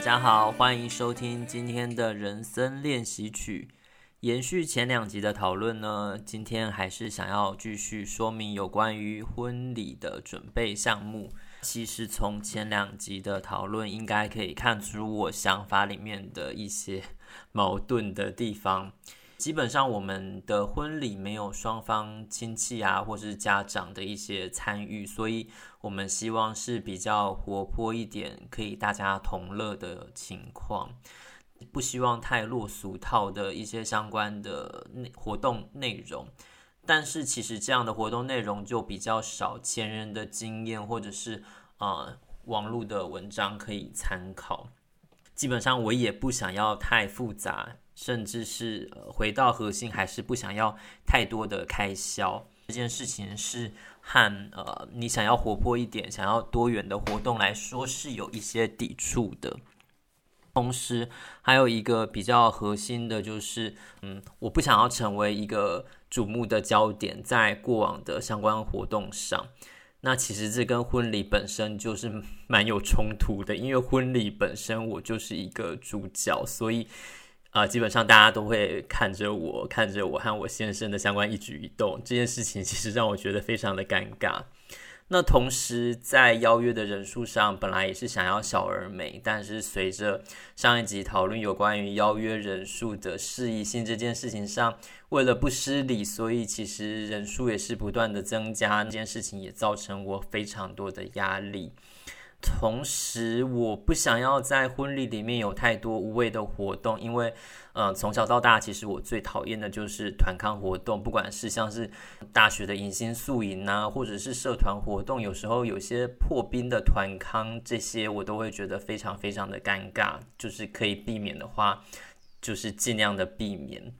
大家好，欢迎收听今天的人生练习曲。延续前两集的讨论呢，今天还是想要继续说明有关于婚礼的准备项目。其实从前两集的讨论，应该可以看出我想法里面的一些矛盾的地方。基本上，我们的婚礼没有双方亲戚啊，或是家长的一些参与，所以我们希望是比较活泼一点，可以大家同乐的情况，不希望太落俗套的一些相关的内活动内容。但是，其实这样的活动内容就比较少前人的经验，或者是啊、呃、网络的文章可以参考。基本上，我也不想要太复杂。甚至是呃回到核心，还是不想要太多的开销。这件事情是和呃你想要活泼一点、想要多元的活动来说是有一些抵触的。同时，还有一个比较核心的就是，嗯，我不想要成为一个瞩目的焦点，在过往的相关活动上。那其实这跟婚礼本身就是蛮有冲突的，因为婚礼本身我就是一个主角，所以。啊、基本上大家都会看着我，看着我和我先生的相关一举一动。这件事情其实让我觉得非常的尴尬。那同时在邀约的人数上，本来也是想要小而美，但是随着上一集讨论有关于邀约人数的适宜性这件事情上，为了不失礼，所以其实人数也是不断的增加。这件事情也造成我非常多的压力。同时，我不想要在婚礼里面有太多无谓的活动，因为，呃，从小到大，其实我最讨厌的就是团康活动，不管是像是大学的迎新宿营啊，或者是社团活动，有时候有些破冰的团康，这些我都会觉得非常非常的尴尬，就是可以避免的话，就是尽量的避免。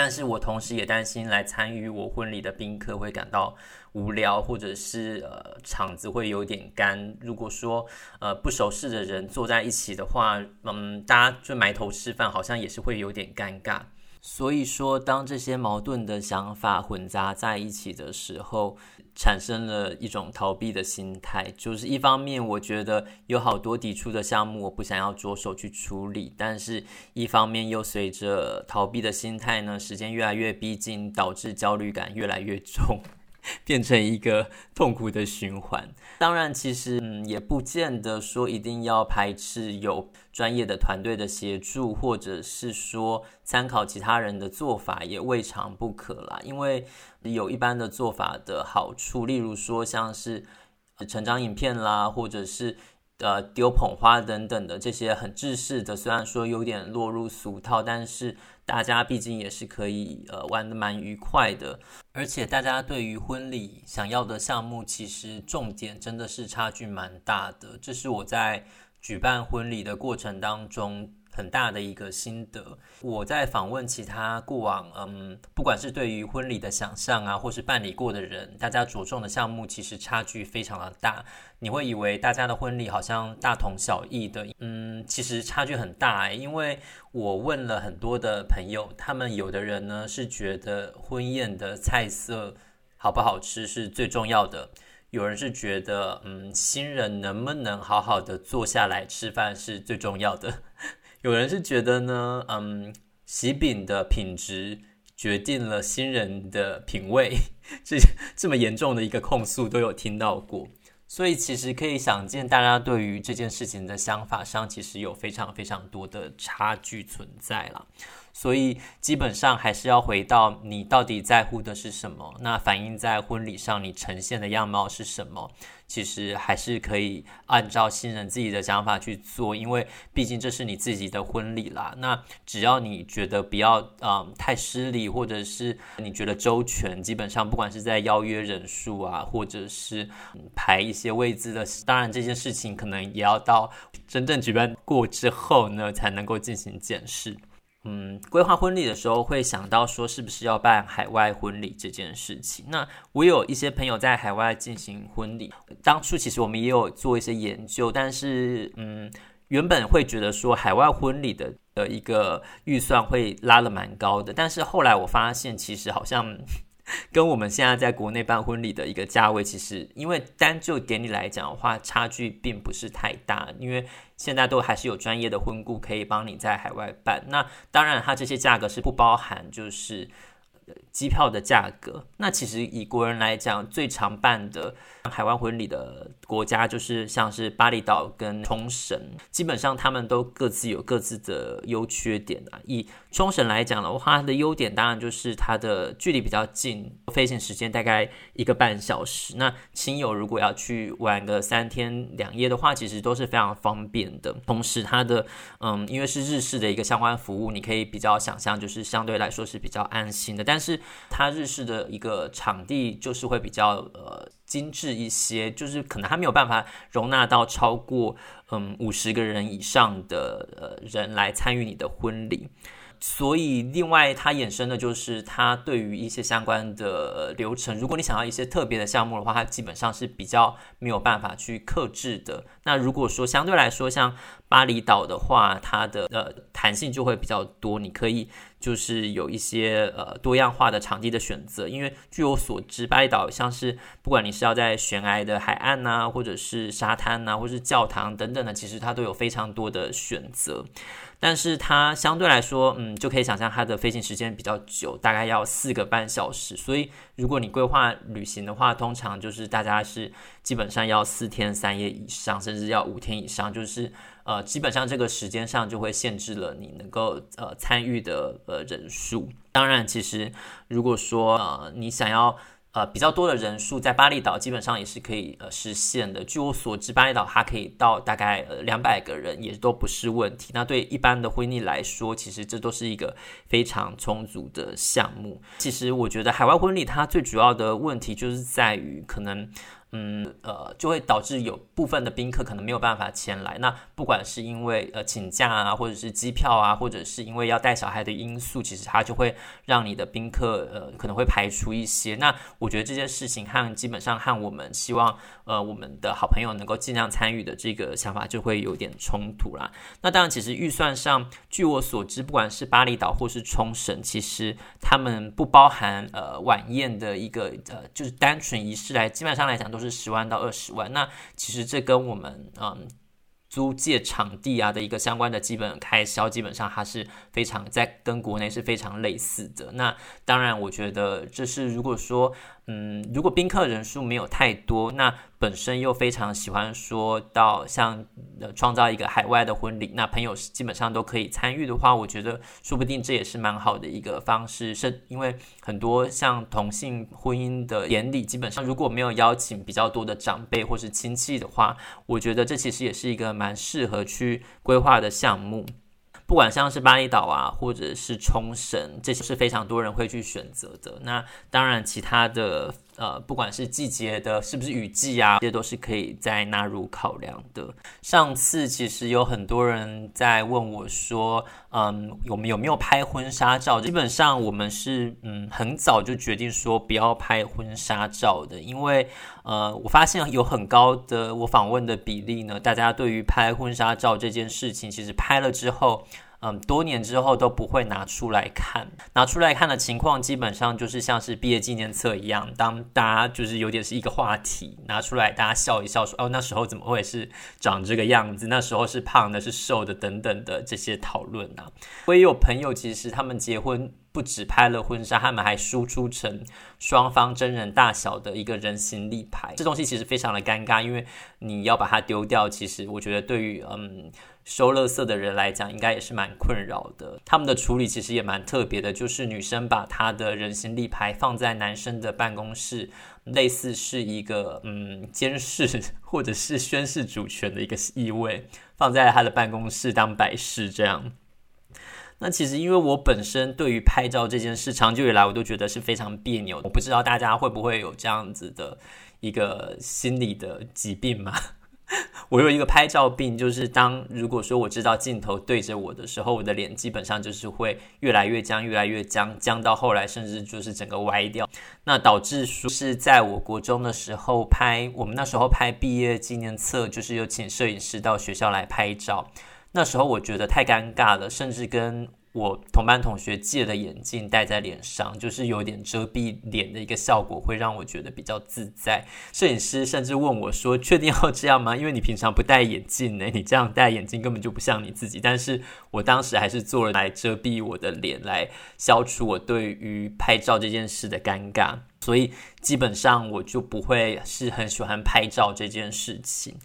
但是我同时也担心来参与我婚礼的宾客会感到无聊，或者是呃场子会有点干。如果说呃不熟识的人坐在一起的话，嗯，大家就埋头吃饭，好像也是会有点尴尬。所以说，当这些矛盾的想法混杂在一起的时候，产生了一种逃避的心态。就是一方面，我觉得有好多抵触的项目，我不想要着手去处理；但是一方面又随着逃避的心态呢，时间越来越逼近，导致焦虑感越来越重。变成一个痛苦的循环。当然，其实嗯，也不见得说一定要排斥有专业的团队的协助，或者是说参考其他人的做法也未尝不可啦。因为有一般的做法的好处，例如说像是成长影片啦，或者是。呃，丢捧花等等的这些很制式的，虽然说有点落入俗套，但是大家毕竟也是可以呃玩的蛮愉快的。而且大家对于婚礼想要的项目，其实重点真的是差距蛮大的。这是我在举办婚礼的过程当中。很大的一个心得。我在访问其他过往，嗯，不管是对于婚礼的想象啊，或是办理过的人，大家着重的项目其实差距非常的大。你会以为大家的婚礼好像大同小异的，嗯，其实差距很大欸。因为我问了很多的朋友，他们有的人呢是觉得婚宴的菜色好不好吃是最重要的，有人是觉得，嗯，新人能不能好好的坐下来吃饭是最重要的。有人是觉得呢，嗯，喜饼的品质决定了新人的品味，这这么严重的一个控诉都有听到过，所以其实可以想见，大家对于这件事情的想法上，其实有非常非常多的差距存在了。所以基本上还是要回到你到底在乎的是什么，那反映在婚礼上你呈现的样貌是什么？其实还是可以按照新人自己的想法去做，因为毕竟这是你自己的婚礼啦。那只要你觉得不要啊、太失礼，或者是你觉得周全，基本上不管是在邀约人数啊，或者是排一些位置的，当然这件事情可能也要到真正举办过之后呢，才能够进行检视。嗯，规划婚礼的时候会想到说，是不是要办海外婚礼这件事情？那我有一些朋友在海外进行婚礼，当初其实我们也有做一些研究，但是嗯，原本会觉得说海外婚礼的的一个预算会拉得蛮高的，但是后来我发现，其实好像跟我们现在在国内办婚礼的一个价位，其实因为单就典礼来讲的话，差距并不是太大。因为现在都还是有专业的婚顾可以帮你在海外办。那当然，它这些价格是不包含就是机票的价格。那其实以国人来讲，最常办的海外婚礼的国家就是像是巴厘岛跟冲绳，基本上他们都各自有各自的优缺点啊。以冲绳来讲的话，它的优点当然就是它的距离比较近，飞行时间大概一个半小时。那亲友如果要去玩个三天两夜的话，其实都是非常方便的。同时，它的嗯，因为是日式的一个相关服务，你可以比较想象，就是相对来说是比较安心的。但但是它日式的一个场地就是会比较呃精致一些，就是可能它没有办法容纳到超过嗯五十个人以上的呃人来参与你的婚礼。所以，另外它衍生的就是它对于一些相关的流程，如果你想要一些特别的项目的话，它基本上是比较没有办法去克制的。那如果说相对来说像巴厘岛的话，它的呃弹性就会比较多，你可以就是有一些呃多样化的场地的选择。因为据我所知，巴厘岛像是不管你是要在悬崖的海岸呐、或者是沙滩呐、或者是教堂等等的，其实它都有非常多的选择。但是它相对来说，嗯，就可以想象它的飞行时间比较久，大概要四个半小时。所以如果你规划旅行的话，通常就是大家是基本上要四天三夜以上，甚至要五天以上，就是呃，基本上这个时间上就会限制了你能够呃参与的呃人数。当然，其实如果说呃你想要。呃，比较多的人数在巴厘岛基本上也是可以呃实现的。据我所知，巴厘岛它可以到大概呃两百个人，也都不是问题。那对一般的婚礼来说，其实这都是一个非常充足的项目。其实我觉得海外婚礼它最主要的问题就是在于可能。嗯，呃，就会导致有部分的宾客可能没有办法前来。那不管是因为呃请假啊，或者是机票啊，或者是因为要带小孩的因素，其实它就会让你的宾客呃可能会排除一些。那我觉得这件事情和基本上和我们希望呃我们的好朋友能够尽量参与的这个想法就会有点冲突啦。那当然，其实预算上，据我所知，不管是巴厘岛或是冲绳，其实他们不包含呃晚宴的一个呃就是单纯仪式来，基本上来讲都。都是十万到二十万，那其实这跟我们嗯租借场地啊的一个相关的基本开销，基本上还是非常在跟国内是非常类似的。那当然，我觉得这是如果说。嗯，如果宾客人数没有太多，那本身又非常喜欢说到像呃创造一个海外的婚礼，那朋友基本上都可以参与的话，我觉得说不定这也是蛮好的一个方式。是因为很多像同性婚姻的典礼，基本上如果没有邀请比较多的长辈或是亲戚的话，我觉得这其实也是一个蛮适合去规划的项目。不管像是巴厘岛啊，或者是冲绳，这些是非常多人会去选择的。那当然，其他的呃，不管是季节的，是不是雨季啊，这些都是可以再纳入考量的。上次其实有很多人在问我说，嗯，我们有没有拍婚纱照？基本上我们是嗯很早就决定说不要拍婚纱照的，因为呃，我发现有很高的我访问的比例呢，大家对于拍婚纱照这件事情，其实拍了之后。嗯，多年之后都不会拿出来看，拿出来看的情况基本上就是像是毕业纪念册一样，当大家就是有点是一个话题拿出来，大家笑一笑说，哦，那时候怎么会是长这个样子？那时候是胖的，是瘦的，等等的这些讨论啊。我也有朋友，其实他们结婚不只拍了婚纱，他们还输出成双方真人大小的一个人形立牌，这东西其实非常的尴尬，因为你要把它丢掉，其实我觉得对于嗯。收垃圾的人来讲，应该也是蛮困扰的。他们的处理其实也蛮特别的，就是女生把她的人形立牌放在男生的办公室，类似是一个嗯监视或者是宣示主权的一个意味，放在他的办公室当摆饰这样。那其实因为我本身对于拍照这件事，长久以来我都觉得是非常别扭。我不知道大家会不会有这样子的一个心理的疾病嘛？我有一个拍照病，就是当如果说我知道镜头对着我的时候，我的脸基本上就是会越来越僵，越来越僵，僵到后来甚至就是整个歪掉。那导致说是在我国中的时候拍，我们那时候拍毕业纪念册，就是有请摄影师到学校来拍照。那时候我觉得太尴尬了，甚至跟我同班同学借的眼镜戴在脸上，就是有点遮蔽脸的一个效果，会让我觉得比较自在。摄影师甚至问我说：“确定要这样吗？因为你平常不戴眼镜呢，你这样戴眼镜根本就不像你自己。”但是我当时还是做了来遮蔽我的脸，来消除我对于拍照这件事的尴尬。所以基本上我就不会是很喜欢拍照这件事情。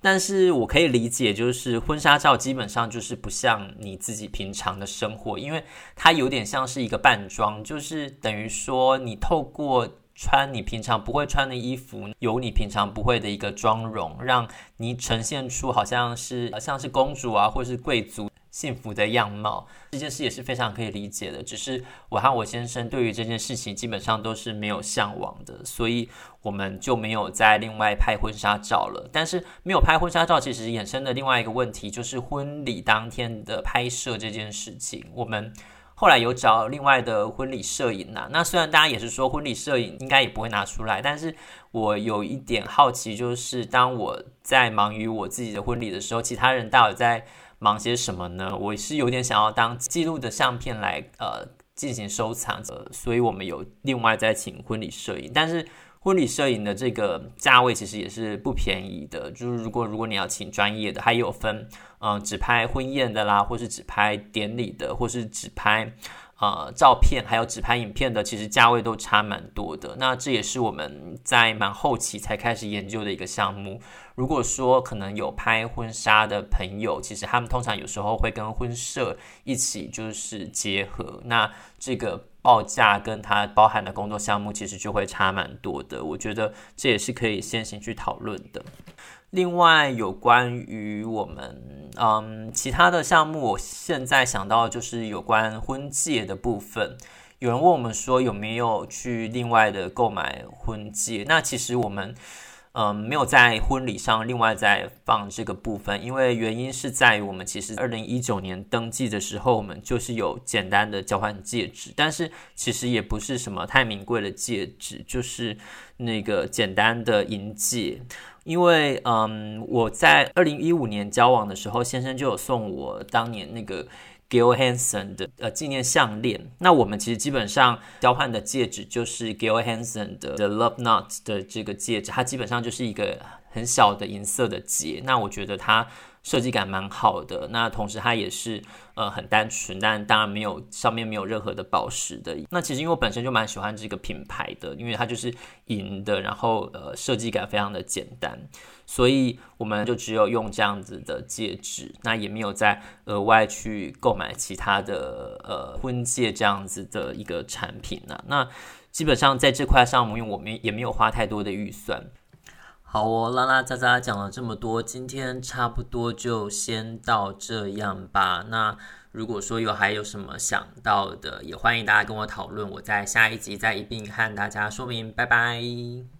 但是我可以理解，就是婚纱照基本上就是不像你自己平常的生活，因为它有点像是一个扮装，就是等于说你透过穿你平常不会穿的衣服，有你平常不会的一个妆容，让你呈现出好像是像是公主啊，或是贵族。幸福的样貌，这件事也是非常可以理解的。只是我和我先生对于这件事情基本上都是没有向往的，所以我们就没有再另外拍婚纱照了。但是没有拍婚纱照，其实衍生的另外一个问题就是婚礼当天的拍摄这件事情。我们后来有找另外的婚礼摄影呐。那虽然大家也是说婚礼摄影应该也不会拿出来，但是我有一点好奇，就是当我在忙于我自己的婚礼的时候，其他人到底在忙些什么呢？我是有点想要当记录的相片来呃进行收藏，呃，所以我们有另外再请婚礼摄影，但是婚礼摄影的这个价位其实也是不便宜的，就是如果如果你要请专业的，还有分嗯、呃、只拍婚宴的啦，或是只拍典礼的，或是只拍。呃，照片还有只拍影片的，其实价位都差蛮多的。那这也是我们在蛮后期才开始研究的一个项目。如果说可能有拍婚纱的朋友，其实他们通常有时候会跟婚摄一起就是结合，那这个报价跟它包含的工作项目其实就会差蛮多的。我觉得这也是可以先行去讨论的。另外，有关于我们嗯其他的项目，我现在想到就是有关婚戒的部分。有人问我们说有没有去另外的购买婚戒？那其实我们嗯没有在婚礼上另外再放这个部分，因为原因是在于我们其实二零一九年登记的时候，我们就是有简单的交换戒指，但是其实也不是什么太名贵的戒指，就是那个简单的银戒。因为嗯，我在二零一五年交往的时候，先生就有送我当年那个 Gill Hansen 的呃纪念项链。那我们其实基本上交换的戒指就是 Gill Hansen 的 The Love Knot 的这个戒指，它基本上就是一个很小的银色的结。那我觉得它。设计感蛮好的，那同时它也是呃很单纯，但当然没有上面没有任何的宝石的。那其实因为我本身就蛮喜欢这个品牌的，因为它就是银的，然后呃设计感非常的简单，所以我们就只有用这样子的戒指，那也没有再额外去购买其他的呃婚戒这样子的一个产品呢。那基本上在这块上，因为我们也没有花太多的预算。好哦，拉拉杂杂讲了这么多，今天差不多就先到这样吧。那如果说有还有什么想到的，也欢迎大家跟我讨论，我在下一集再一并和大家说明。拜拜。